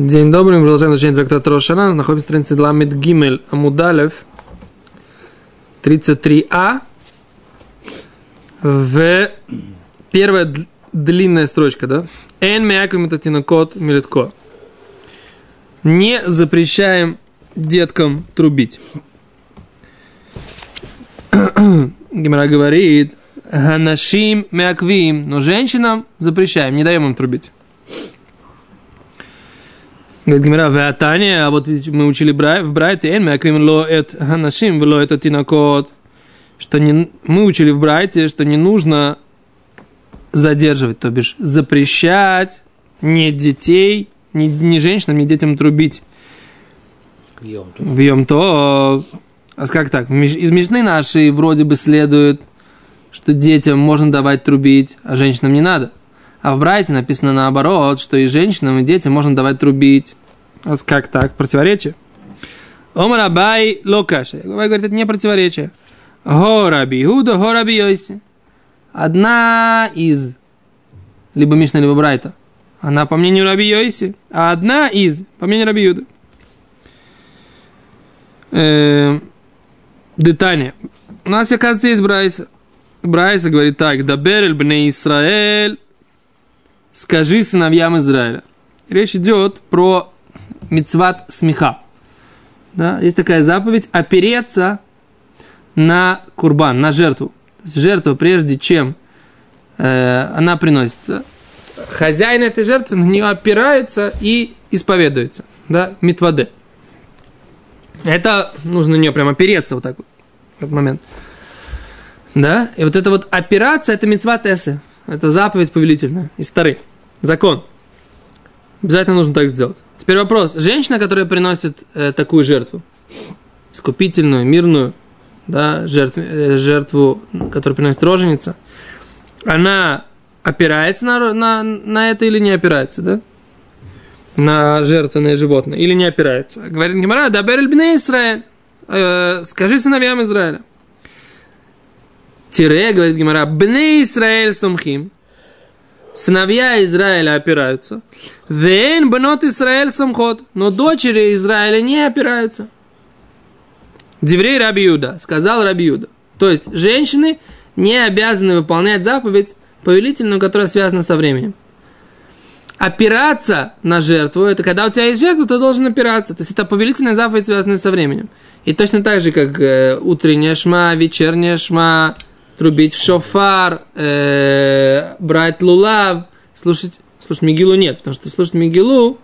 День добрый, мы продолжаем изучение трактата Рошана. Находимся на странице Ламид Гимель Амудалев 33А. В первая длинная строчка, да? Эн мякум это тинокот милитко. Не запрещаем деткам трубить. Гимара говорит, Ганашим мяквим, но женщинам запрещаем, не даем им трубить. Говорит Гимара, Веатане, а вот мы учили в Брайте, Эн мяквим ло эт ганашим, ло это тинокот, что не, мы учили в Брайте, что не нужно задерживать, то бишь запрещать не детей, не, не женщинам, не детям трубить в Йом то. А как так? Из Мишны нашей вроде бы следует, что детям можно давать трубить, а женщинам не надо. А в Брайте написано наоборот, что и женщинам, и детям можно давать трубить. Как так? Противоречие? Омар Абай Локаша. Абай говорит, это не противоречие. Гораби Худа, Гораби Йоси. Одна из, либо Мишна, либо Брайта, она по мнению Раби Йоси, а одна из, по мнению Раби Юды. Э, Детание. У нас, оказывается, есть Брайса. Брайса говорит так. Дабер бне Исраэль. Скажи сыновьям Израиля. Речь идет про мицват смеха. Да, есть такая заповедь опереться на курбан, на жертву. Жертва, прежде чем э, она приносится, хозяин этой жертвы на нее опирается и исповедуется. Да, митваде. Это нужно на нее прям опереться вот так вот в этот момент. Да? И вот эта вот операция, это мецва тесы. Это заповедь повелительная из Тары. Закон. Обязательно нужно так сделать. Теперь вопрос. Женщина, которая приносит э, такую жертву, искупительную, мирную, да, жертву, э, жертву, которую приносит роженица, она опирается на, на, на это или не опирается, да? на жертвенное животное или не опирается. Говорит Гимара, бне Израиль. Э, скажи сыновьям Израиля. Тире, говорит Гимара, бне Израиль сумхим. Сыновья Израиля опираются. Вен бнот Израиль сумхот. Но дочери Израиля не опираются. Деврей Раби Юда, сказал Раби Юда. То есть, женщины не обязаны выполнять заповедь повелительную, которая связана со временем опираться на жертву, это когда у тебя есть жертва, ты должен опираться. То есть это повелительная заповедь, связанная со временем. И точно так же, как э, утренняя шма, вечерняя шма, трубить в шофар, э, брать лулав, слушать, слушать Мигилу нет, потому что слушать Мигилу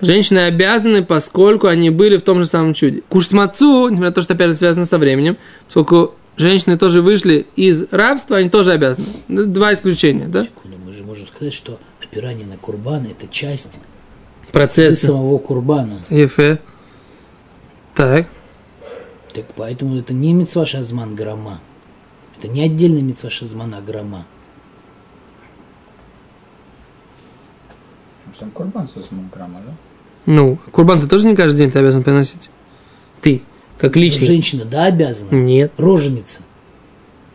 женщины обязаны, поскольку они были в том же самом чуде. Кушать мацу, несмотря на то, что опять же связано со временем, поскольку женщины тоже вышли из рабства, они тоже обязаны. Ну, Два исключения, да? Секунду, мы же можем сказать, что опирание на курбан – это часть Процесс. самого курбана. Ефе. Так. Так поэтому это не митцва шазман грома. Это не отдельная митцва шазмана а грома. Там курбан с 8 грамма, да? Ну, курбан ты тоже не каждый день ты обязан приносить. Ты, как личность. Женщина, да, обязана? Нет. Роженица.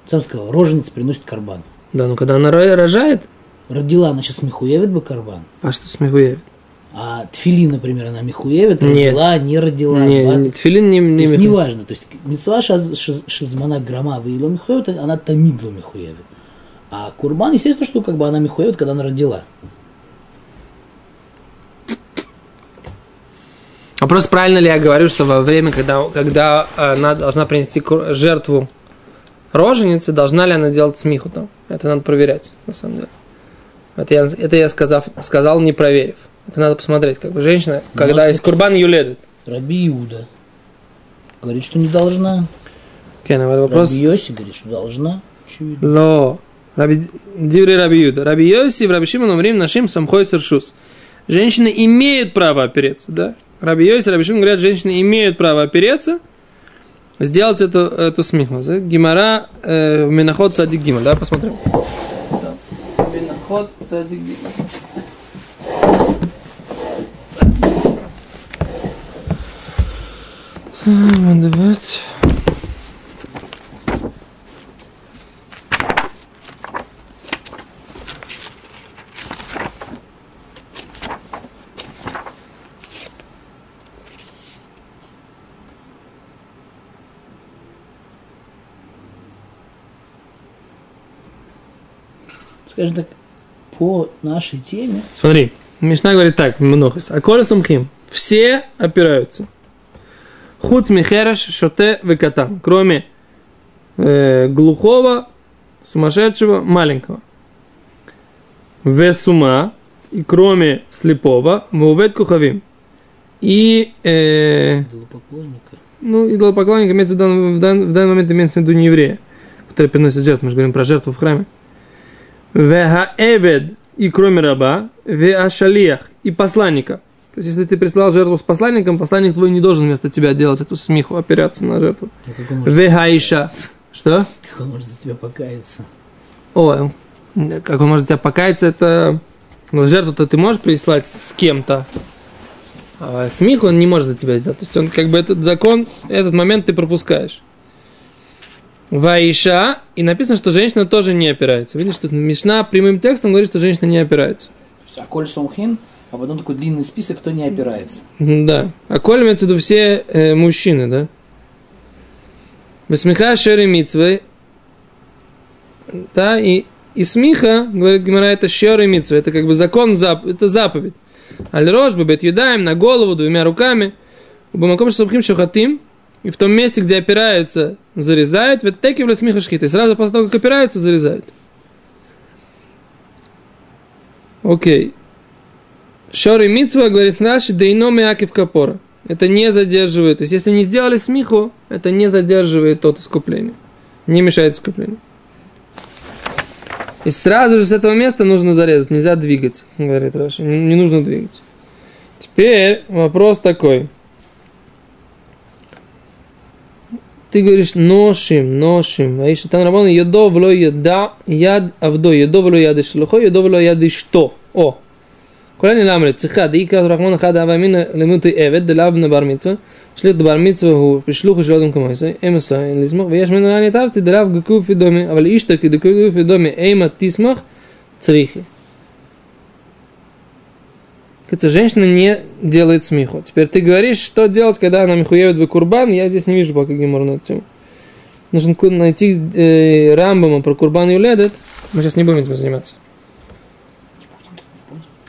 Сам сказал, роженица приносит карбан. Да, ну когда она ро- рожает, Родила, она сейчас михуевит бы карбан. а что смехуевит? А тфили, например, она михуевит, Нет. родила, не родила. Не, бат. не, тфилин не, То не есть мехуевит. неважно, то есть митцва шаз- шаз- шазмана грома выила михуевит, она тамидло михуевит. А курбан, естественно, что как бы она михуевит, когда она родила. Вопрос, правильно ли я говорю, что во время, когда, когда она должна принести жертву роженицы, должна ли она делать смеху там? Это надо проверять, на самом деле. Это я, это я сказав, сказал, не проверив. Это надо посмотреть, как бы женщина, когда есть курбан юледит. Раби Иуда говорит, что не должна. А вот вопрос... Раби Йоси говорит, что должна. Очевидно. Ло. Раби, диври Раби Юда. Раби Йоси в Раби Шимон умрим нашим самхой сершус. Женщины имеют право опереться, да? Раби Йоси, Раби Шимон говорят, женщины имеют право опереться, сделать эту, эту смеху. Да? Гимара э, Миноход Цадик Гималь, да, посмотрим. Да. Миноход Цадик Гималь. Ну, Медведь. скажем так, по нашей теме. Смотри, Мишна говорит так, много. А колесом хим. Все опираются. Хуц михереш шоте векатам. Кроме э, глухого, сумасшедшего, маленького. Весума. И кроме слепого, мувет кухавим. И, э, идолопоклонника, ну, идолопоклонник имеется в данный, в дан- в данный момент имеется в виду не еврея, который приносит жертву. Мы же говорим про жертву в храме. Вегаэвед и кроме раба, веашалиях и посланника. То есть, если ты прислал жертву с посланником, посланник твой не должен вместо тебя делать эту смеху, опираться на жертву. как он может, Вегаиша. Что? как он может за тебя покаяться? О, как он может тебя покаяться, это... ну, Жертву-то ты можешь прислать с кем-то, а смех он не может за тебя сделать. То есть он как бы этот закон, этот момент ты пропускаешь. Ваиша, и написано, что женщина тоже не опирается. Видишь, что Мишна прямым текстом говорит, что женщина не опирается. То есть, а коль сомхин, а потом такой длинный список, кто не опирается. Да. А коль имеется в виду все э, мужчины, да? Весмеха шери митцвы. Да, и, и смеха, говорит Гимара, это шеры митцвы. Это как бы закон, зап- это заповедь. Аль рож, бебет юдаем, на голову, двумя руками. Бумаком шабхим шохатим. И в том месте, где опираются, зарезают. Ведь теки в смеха шхиты. Сразу после того, как опираются, зарезают. Окей. Шоры митцва, говорит Раши, да ино мякив капора. Это не задерживает. То есть, если не сделали смеху, это не задерживает тот искупление. Не мешает искуплению. И сразу же с этого места нужно зарезать. Нельзя двигать, говорит Раши. Не нужно двигать. Теперь вопрос такой. Ты говоришь ношим, ношим. А еще там рабон едо вло еда, яд авдо, едо вло яды шлухо, едо вло яды что. О, Коли ламри цеха дика рахмон хада авамина лемуты эвет делаб на бармицу. Шлит бармицу гу пришлуху шлодом комойсой. Эмсо лизмах. Веш мен рани тарти делаб гуку фи доме. Авал ишта ки дуку фи доме эйма тисмах црихи. Кажется, женщина не делает смеху. Теперь ты говоришь, что делать, когда она михуевит бы курбан. Я здесь не вижу пока гемор на эту тему. Нужно найти э, Рамбама про курбан и уледет. Мы сейчас не будем этим заниматься.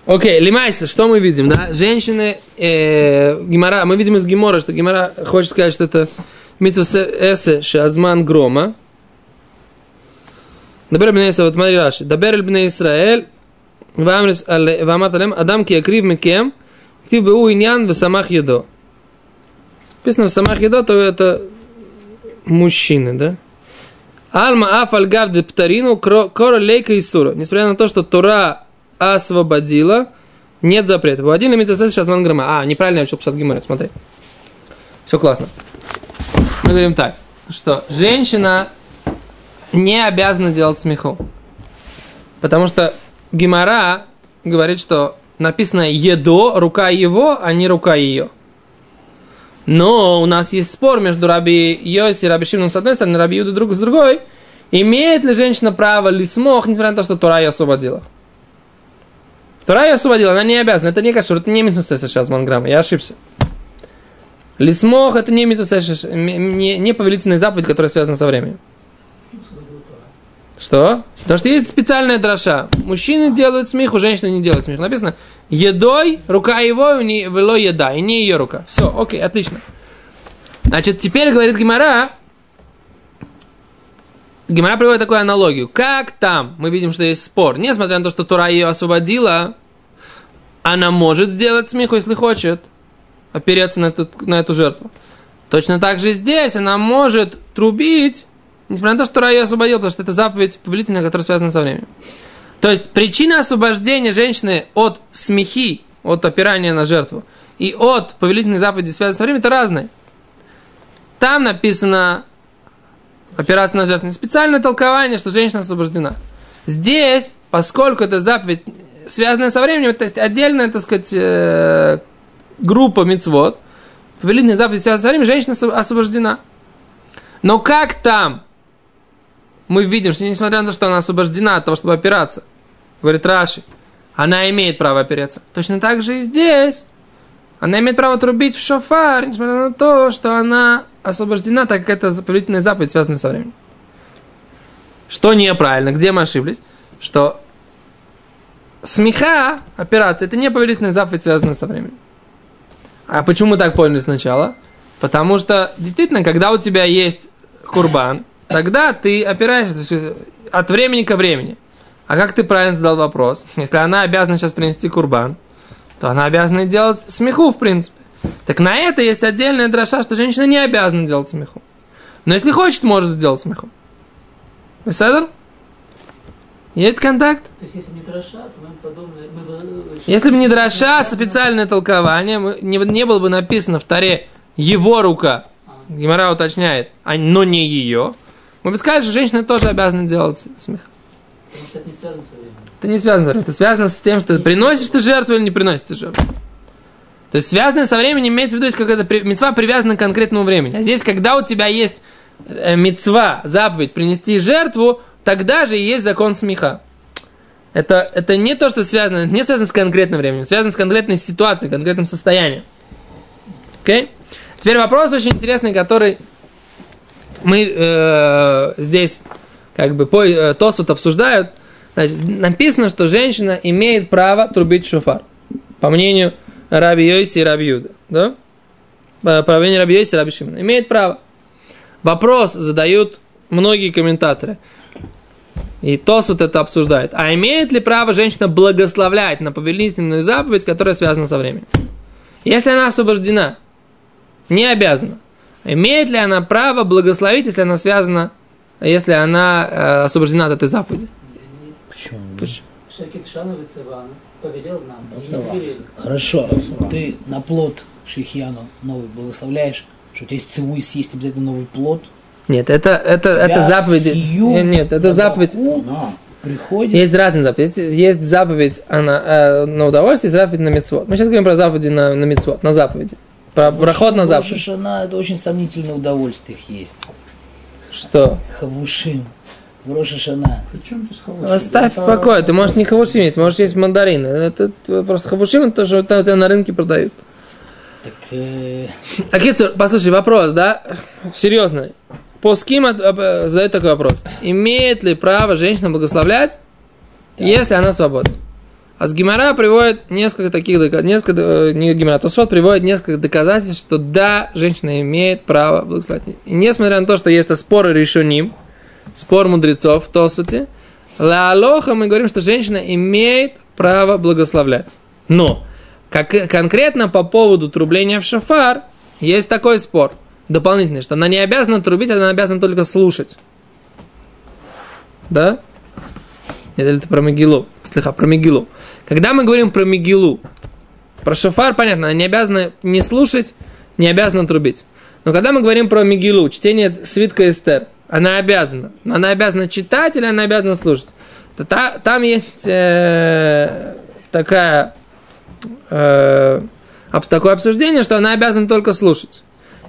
Окей, okay, Лимайса, что мы видим, да? Женщины, э, Гимара, мы видим из Гимора, что Гимара хочет сказать, что это Митвесы Шазман Грома. Дабер бне вот смотри Раши. Дабер бне Исраэль, вамрис вамат алем, адам ки акрив мекем, ктив беу иньян в самах едо. Написано в самах едо, то это мужчины, да? Алма аф аль гав дептарину, кора лейка исура. Несмотря на то, что Тора освободила, нет запрета. В один лимит сейчас грамма. А, неправильно я учил писать гимара, смотри. Все классно. Мы говорим так, что женщина не обязана делать смеху. Потому что Гимара говорит, что написано «едо», рука его, а не рука ее. Но у нас есть спор между Раби Йоси и Раби Шимоном с одной стороны, Раби Юда друг с другой. Имеет ли женщина право лисмох, несмотря на то, что Тора ее освободила? Тора ее освободила, она не обязана. Это не кашур, это не митсвсеса сейчас манграмма, я ошибся. Лисмох это не митсвсеса, не, не повелительная заповедь, которая связана со временем. Что? Потому что есть специальная дроша. Мужчины делают смех, у женщины не делают смех. Написано, едой, рука его, вело еда, и не ее рука. Все, окей, отлично. Значит, теперь говорит Гимара, Гимара приводит такую аналогию. Как там мы видим, что есть спор, несмотря на то, что Тура ее освободила, она может сделать смеху, если хочет, опереться на эту, на эту жертву. Точно так же здесь она может трубить, несмотря на то, что Тура ее освободила, потому что это заповедь повелительная, которая связана со временем. То есть причина освобождения женщины от смехи, от опирания на жертву, и от повелительной заповеди, связанной со временем, это разные. Там написано опираться на жертву. Специальное толкование, что женщина освобождена. Здесь, поскольку это заповедь, связанная со временем, то есть отдельная, так сказать, э, группа мицвод, повелительная заповедь, связанная со временем, женщина осво- освобождена. Но как там мы видим, что несмотря на то, что она освобождена от того, чтобы опираться, говорит Раши, она имеет право опереться. Точно так же и здесь. Она имеет право трубить в шофар, несмотря на то, что она освобождена, так как это повелительная заповедь, связанная со временем. Что неправильно, где мы ошиблись? Что смеха, операция, это не повелительная заповедь, связанная со временем. А почему мы так поняли сначала? Потому что, действительно, когда у тебя есть курбан, тогда ты опираешься от времени ко времени. А как ты правильно задал вопрос? Если она обязана сейчас принести курбан, то она обязана делать смеху, в принципе. Так на это есть отдельная дроша, что женщина не обязана делать смеху. Но если хочет, может сделать смеху. Беседер? Есть контакт? То есть, если не дроша, то мы подобное... Мы бы, Если бы не дроша, специальное толкование, не, не было бы написано в таре «его рука», Гимара уточняет, а, но не ее, мы бы сказали, что женщина тоже обязана делать смех. Потому что это не связано со временем. Это не связано со временем, это связано с тем, что приносишь ты жертву или не приносишь ты жертву. То есть связанное со временем имеется в виду, есть при- мецва привязана к конкретному времени. А здесь, когда у тебя есть э, мецва, заповедь принести жертву, тогда же и есть закон смеха. Это, это не то, что связано, не связано с конкретным временем, связано с конкретной ситуацией, конкретным состоянием. Окей? Теперь вопрос очень интересный, который мы э, здесь как бы по э, Тосфот обсуждают. Значит, написано, что женщина имеет право трубить шофар. По мнению Раби Йоси и Раби Юда. Да? Мнению Раби Йоси и Раби Шимона. Имеет право. Вопрос задают многие комментаторы. И Тосфот это обсуждает. А имеет ли право женщина благословлять на повелительную заповедь, которая связана со временем? Если она освобождена, не обязана. Имеет ли она право благословить, если она связана, если она э, освобождена от этой заповеди? Почему? Почему? Повелел нам, и не. Хорошо, ты на плод Шихьяну новый благословляешь, что у тебя есть цивуй съесть обязательно новый плод. Нет, это, это, это Я заповеди. сию Нет, Нет, это заповедь. Приходит. Есть разные заповеди. Есть, есть заповедь она, э, на удовольствие, есть заповедь на мецвод. Мы сейчас говорим про заповеди на, на мецвод, на заповеди. Про проход на заповедь. Рошашана, это очень сомнительное удовольствие их есть. Что? Хавушим. В Рошашана. Причем здесь хавуши? Оставь в покое. Ты можешь не хавушим есть, можешь есть мандарины. Это просто хавушим, это то, что это, это на рынке продают. Так, э, А Кицур, послушай, вопрос, да? Серьезно. По ским от- об- задает такой вопрос. Имеет ли право женщина благословлять, если она свободна? А с Гимара приводит несколько таких несколько, э, не Гимара, Тосфот приводит несколько доказательств, что да, женщина имеет право благословить. И несмотря на то, что есть это споры решеним, спор мудрецов в Тосфоте, ла мы говорим, что женщина имеет право благословлять. Но как, конкретно по поводу трубления в шафар есть такой спор дополнительный, что она не обязана трубить, она обязана только слушать. Да? Нет, это про Мегилу? Слыха, про Мегилу. Когда мы говорим про Мегилу, про шафар, понятно, она не обязана не слушать, не обязана трубить. Но когда мы говорим про Мегилу, чтение свитка Эстер, она обязана. Но она обязана читать или она обязана слушать? То та- там есть э, такая, э, такое обсуждение, что она обязана только слушать.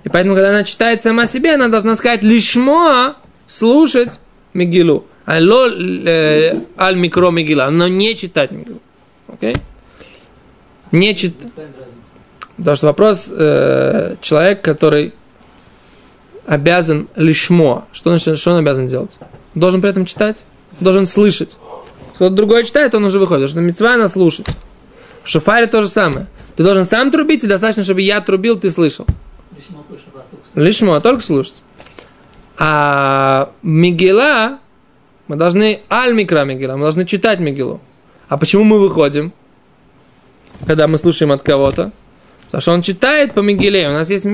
И поэтому, когда она читает сама себе, она должна сказать лишмо слушать Мегилу. Алло э, аль микро Мегила, но не читать Мегилу. Окей? Не читать. Потому что вопрос, э, человек, который обязан лишмо, что, значит, что он обязан делать? Должен при этом читать, должен слышать. Кто-то другой читает, он уже выходит, потому что мецва она слушать. В шофаре то же самое. Ты должен сам трубить, и достаточно, чтобы я трубил, ты слышал. Мокрый шаббат, только. Лишмо, слушать. А Мигела, мы должны аль микра Мигела, мы должны читать Мигелу. А почему мы выходим, когда мы слушаем от кого-то? Потому что он читает по Мигеле. У нас есть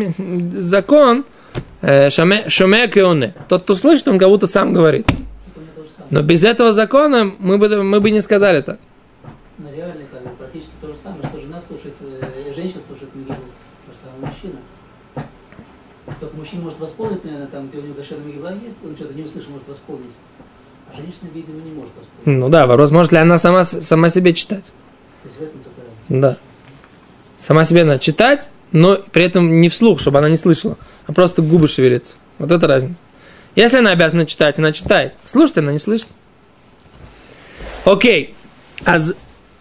закон э, шоме кеоне. Тот, кто слышит, он как будто сам говорит. Но без этого закона мы бы, мы бы не сказали так. Но реально, как бы, практически то же самое, что жена слушает, э, женщина слушает Мегилу, то же самое мужчина. Только мужчина может восполнить, наверное, там, где у него Гашер Мегила есть, он что-то не услышал, может восполнить. А женщина, видимо, не может восполнить. Ну да, вопрос, может ли она сама, сама себе читать. То есть в этом только. Да. Сама себе надо читать, но при этом не вслух, чтобы она не слышала, а просто губы шевелятся. Вот это разница. Если она обязана читать, она читает. Слушать она не слышит. Окей. А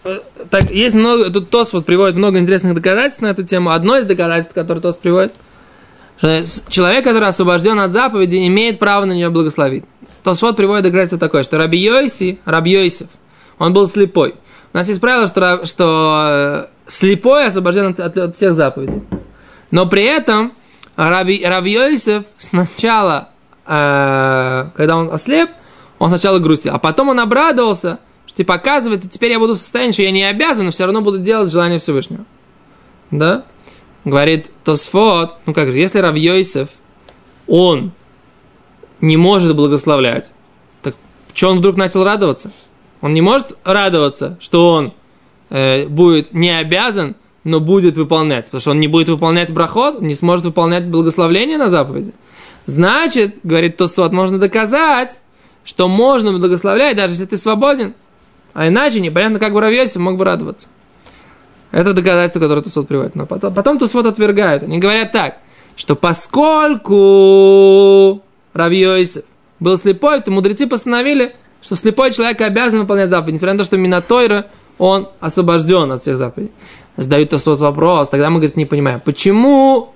э, так, есть много, тут Тос вот приводит много интересных доказательств на эту тему. Одно из доказательств, которое Тос приводит, что человек, который освобожден от заповеди, имеет право на нее благословить. Тосфот приводит доказательство такое, что Раби Йоси, Раби Йосиф, он был слепой. У нас есть правило, что, что э, слепой освобожден от, от- от всех заповедей. Но при этом Раби, Раби сначала, э, когда он ослеп, он сначала грустил, а потом он обрадовался, что типа оказывается, теперь я буду в состоянии, что я не обязан, но все равно буду делать желание Всевышнего. Да? Говорит Тосфот, ну как же, если Раби Йосеф, он не может благословлять, так что он вдруг начал радоваться? Он не может радоваться, что он э, будет не обязан, но будет выполнять. Потому что он не будет выполнять брахот, не сможет выполнять благословление на заповеди. Значит, говорит Тосфот, можно доказать, что можно благословлять, даже если ты свободен. А иначе непонятно, как бы Равьёсиф мог бы радоваться. Это доказательство, которое Тусфот приводит. Но потом, потом Тусфот отвергают. Они говорят так, что поскольку Равьёсиф был слепой, то мудрецы постановили, что слепой человек обязан выполнять заповеди, несмотря на то, что Минатойра, он освобожден от всех заповедей. Задают Тосфот вопрос, тогда мы, говорит, не понимаем, почему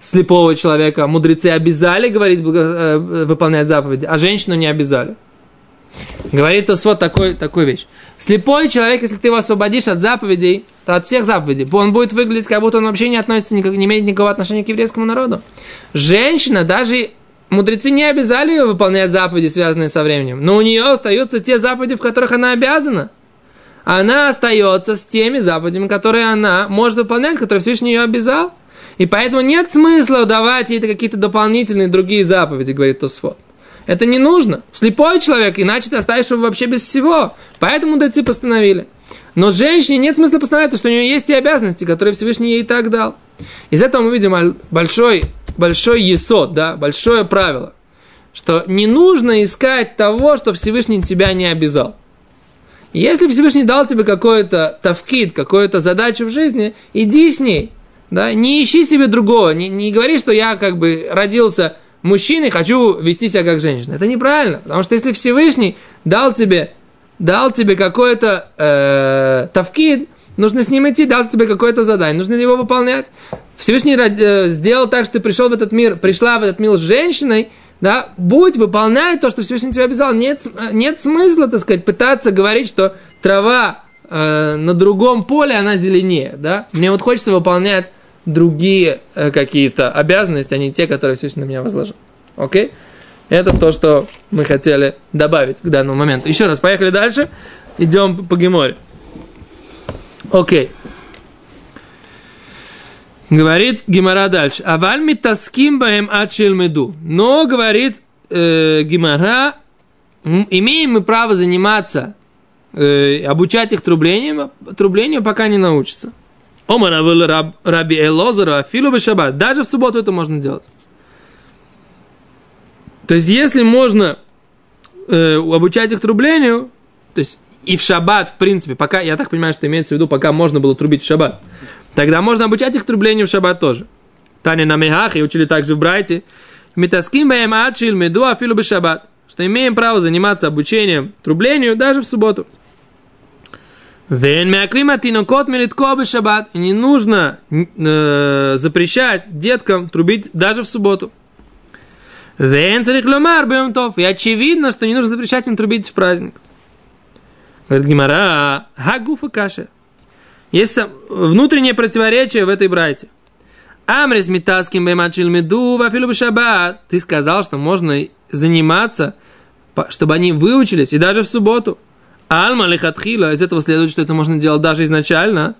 слепого человека мудрецы обязали говорить, благо- э, выполнять заповеди, а женщину не обязали. Говорит Тосфот такой, такую вещь. Слепой человек, если ты его освободишь от заповедей, то от всех заповедей, он будет выглядеть, как будто он вообще не относится, никак- не имеет никакого отношения к еврейскому народу. Женщина, даже мудрецы не обязали ее выполнять заповеди, связанные со временем, но у нее остаются те заповеди, в которых она обязана. Она остается с теми заповедями, которые она может выполнять, которые Всевышний ее обязал. И поэтому нет смысла давать ей какие-то дополнительные другие заповеди, говорит Тосфот. Это не нужно. Слепой человек, иначе ты оставишь его вообще без всего. Поэтому мудрецы постановили. Но женщине нет смысла постановить, что у нее есть и обязанности, которые Всевышний ей и так дал. Из этого мы видим большой, большой есот, да, большое правило, что не нужно искать того, что Всевышний тебя не обязал. Если Всевышний дал тебе какой-то тавкид, какую-то задачу в жизни, иди с ней. Да? Не ищи себе другого. Не, не говори, что я как бы родился мужчиной, хочу вести себя как женщина. Это неправильно. Потому что если Всевышний дал тебе, дал тебе какой-то э, тавкид, нужно с ним идти, дал тебе какое-то задание, нужно его выполнять. Всевышний э, сделал так, что ты пришел в этот мир, пришла в этот мир с женщиной, да, будь, выполняй то, что Всевышний тебе обязал. Нет, э, нет смысла, так сказать, пытаться говорить, что трава э, на другом поле, она зеленее, да. Мне вот хочется выполнять другие э, какие-то обязанности, а не те, которые Всевышний на меня возложил. Окей? Это то, что мы хотели добавить к данному моменту. Еще раз, поехали дальше. Идем по Геморе. Окей. Говорит Гимара дальше. Аваль митаским баем меду. Но, говорит э, Гимара, имеем мы право заниматься, э, обучать их трублению, трублению, пока не научатся. Омар авел раб, раби Элозера, афилу шаббат. Даже в субботу это можно делать. То есть, если можно э, обучать их трублению, то есть и в шаббат, в принципе, пока, я так понимаю, что имеется в виду, пока можно было трубить в шаббат, тогда можно обучать их трублению в шаббат тоже. Таня на Мехах, и учили также в Брайте, Митаским баем ачил меду афилу бы шаббат, что имеем право заниматься обучением трублению даже в субботу. Вен мякрима тинокот мелитко бы шаббат. И не нужно э, запрещать деткам трубить даже в субботу. Вен царих ломар бемтов. И очевидно, что не нужно запрещать им трубить в праздник. Говорит Гимара, хагуфа каша. Есть внутреннее противоречие в этой брайте. Амрис митаским бемачил меду вафилу шаббат. Ты сказал, что можно заниматься, чтобы они выучились и даже в субботу. Альма лихатхила, из этого следует, что это можно делать даже изначально.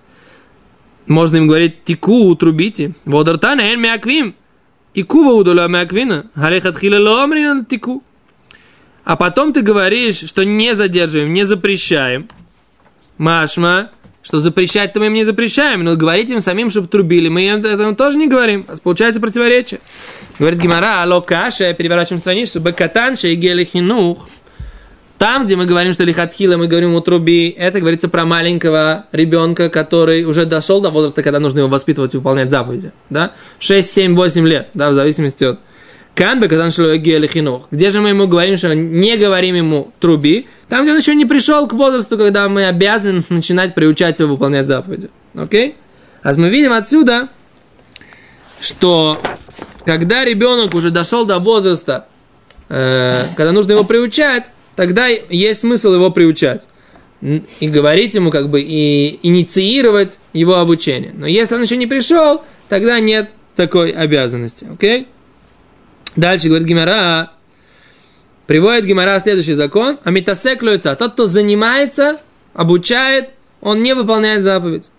Можно им говорить, тику, трубите. Водартана эн мяквим. Ику ваудула мяквина. Халихатхила ломрина тику. А потом ты говоришь, что не задерживаем, не запрещаем. Машма, что запрещать-то мы им не запрещаем, но говорить им самим, чтобы трубили, мы им этого тоже не говорим. Получается противоречие. Говорит Гимара, алло каша, переворачиваем страницу, бекатанша и гелихинух. Там, где мы говорим, что лихатхила, мы говорим утруби, это говорится про маленького ребенка, который уже дошел до возраста, когда нужно его воспитывать и выполнять заповеди. Да? 6, 7, 8 лет, да, в зависимости от Канбе, Где же мы ему говорим, что не говорим ему труби? Там, где он еще не пришел к возрасту, когда мы обязаны начинать приучать его выполнять заповеди. Окей? А мы видим отсюда, что когда ребенок уже дошел до возраста, э, когда нужно его приучать, тогда есть смысл его приучать. и говорить ему, как бы, и инициировать его обучение. Но если он еще не пришел, тогда нет такой обязанности. Окей? Дальше говорит Гимара, приводит Гимара следующий закон. Амитасек луица. Тот, кто занимается, обучает, он не выполняет заповедь.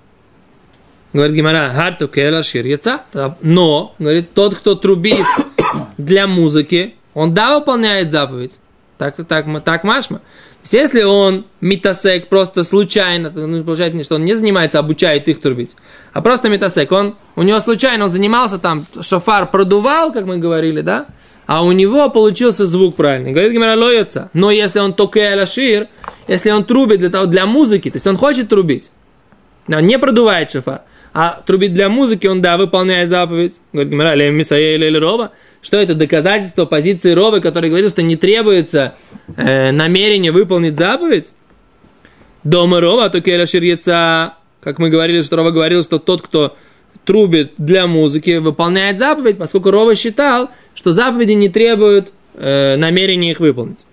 Говорит Гимара, харту кела шир яца. Но, говорит, тот, кто трубит для музыки, он да выполняет заповедь. Так, так, так машма. Если он митасек просто случайно, то, ну, получается, что он не занимается, обучает их трубить, а просто митасек, он, у него случайно, он занимался там, шофар продувал, как мы говорили, да, а у него получился звук правильный. Говорит Гимара лоется. Но если он только лашир, если он трубит для, того, для музыки, то есть он хочет трубить, да, не продувает шофар, а трубит для музыки, он, да, выполняет заповедь. Говорит Гимара, лем мисаэ или рова. Что это? Доказательство позиции Ровы, который говорил, что не требуется э, намерение выполнить заповедь. Дома Рова, то Келя Ширьеца, как мы говорили, что Рова говорил, что тот, кто трубит для музыки, выполняет заповедь, поскольку Рова считал, что заповеди не требуют э, намерения их выполнить.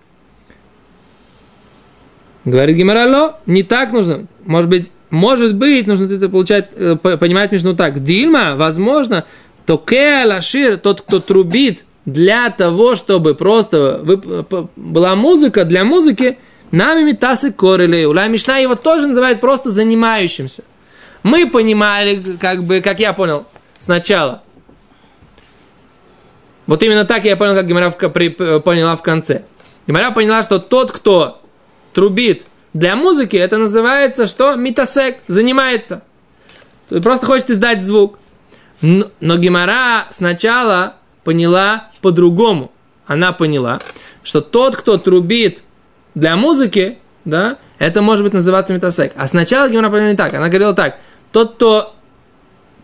Говорит Гимарало, не так нужно. Может быть, может быть, нужно это получать, э, по- понимать между так. Дильма, возможно, то Кеалашир, тот, кто трубит для того, чтобы просто вып- была музыка для музыки, нами метасы корели. Ула Мишна его тоже называет просто занимающимся. Мы понимали, как бы, как я понял сначала. Вот именно так я понял, как Гимара поняла в конце. Гимара поняла, что тот, кто трубит для музыки, это называется, что митасек, занимается. Просто хочет издать звук. Но, но Гимара сначала поняла по-другому. Она поняла, что тот, кто трубит для музыки, да, это может быть называться метасек. А сначала Гимара поняла не так. Она говорила так. Тот, кто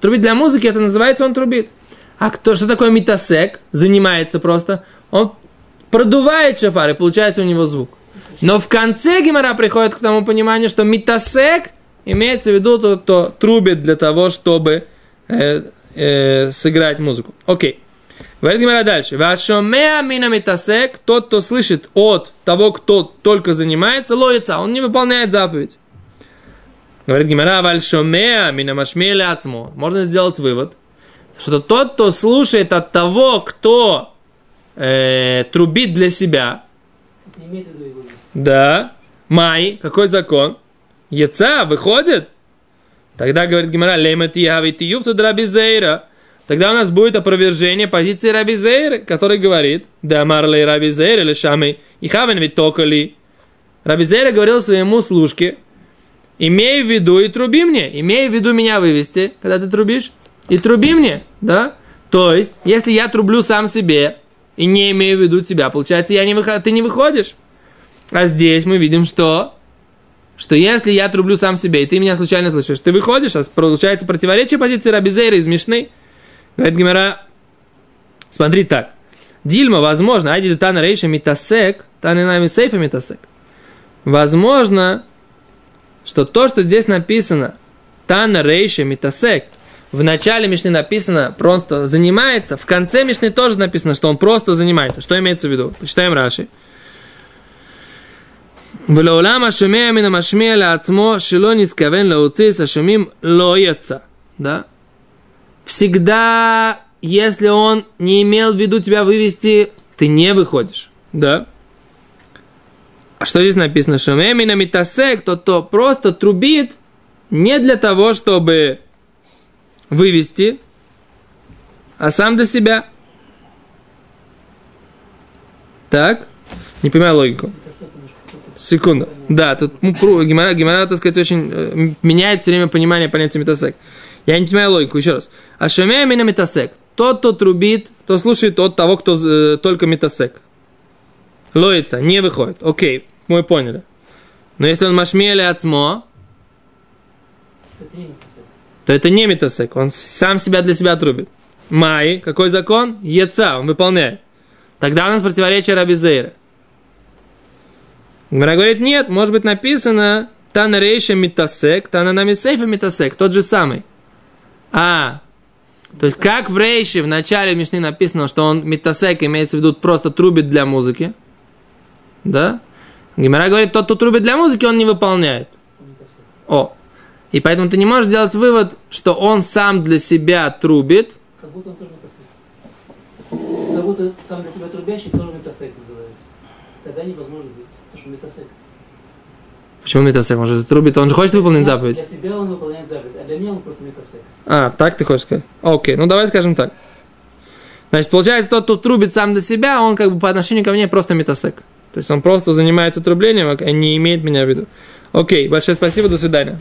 трубит для музыки, это называется он трубит. А кто, что такое метасек? Занимается просто. Он продувает шафар, и получается у него звук. Но в конце Гимара приходит к тому пониманию, что метасек имеется в виду тот, кто трубит для того, чтобы э, э, сыграть музыку. Окей. Говорит Гимара дальше. Вашомеа мина метасек, тот, кто слышит от того, кто только занимается, лоится, он не выполняет заповедь. Говорит Гимара, вальшомеа мина машмеля ацмо. Можно сделать вывод, что тот, кто слушает от того, кто э, трубит для себя, да, май, какой закон? Яца выходит? Тогда говорит Гимара, леймет явит юфту драбизейра. Тогда у нас будет опровержение позиции Раби Зейры, который говорит, да марлей Раби Зейры или Шамы, и хавен ведь токали. Раби Зейра говорил своему служке, имей в виду и труби мне, имей в виду меня вывести, когда ты трубишь, и труби мне, да? То есть, если я трублю сам себе и не имею в виду тебя, получается, я не выход... ты не выходишь. А здесь мы видим, что что если я трублю сам себе, и ты меня случайно слышишь, ты выходишь, а получается противоречие позиции Рабизейра из Мишны. Говорит Гимара, смотри так. Дильма, возможно, айди тана рейша митасек, таны нами сейфа митасек. Возможно, что то, что здесь написано, тана рейша митасек, в начале Мишны написано просто занимается, в конце Мишны тоже написано, что он просто занимается. Что имеется в виду? Почитаем Раши. ולעולם השומע מן המשמיע לעצמו שלא נתכוון להוציא את השומעים לא יצא. Да? Всегда, если он не имел в виду тебя вывести, ты не выходишь. Да? А что здесь написано? Шумя мина митасек, тот, кто просто трубит не для того, чтобы вывести, а сам для себя. Так? Не понимаю логику. Секунду. Да, тут ну, Гимара, Гимара, так сказать, очень э, меняет все время понимание понятия метасек. Я не понимаю логику, еще раз. А шемея мина метасек. Тот, кто трубит, кто слушает от того, кто э, только метасек. Лоится, не выходит. Окей, мы поняли. Но если он машмели метасек. то это не метасек. Он сам себя для себя трубит. Май, какой закон? Еца, он выполняет. Тогда у нас противоречие Рабизейра. Гмара говорит, нет, может быть написано Тана Рейша Митасек, Тана Намисейфа Митасек, тот же самый. А, то есть как в Рейше в начале Мишны написано, что он Митасек имеется в виду просто трубит для музыки, да? Гимара говорит, тот, кто трубит для музыки, он не выполняет. О. И поэтому ты не можешь сделать вывод, что он сам для себя трубит. Как будто он тоже не тасек. То есть как будто сам для себя трубящий тоже метасек называется. Тогда невозможно быть, потому что метасек. Почему метасек? Он же трубит, он же хочет выполнить Для заповедь. себя он выполняет заповедь, а для меня он просто метасек. А, так ты хочешь сказать? Окей, ну давай скажем так. Значит, получается, тот, кто трубит сам для себя, он как бы по отношению ко мне просто метасек. То есть он просто занимается трублением, а не имеет меня в виду. Окей, большое спасибо, до свидания.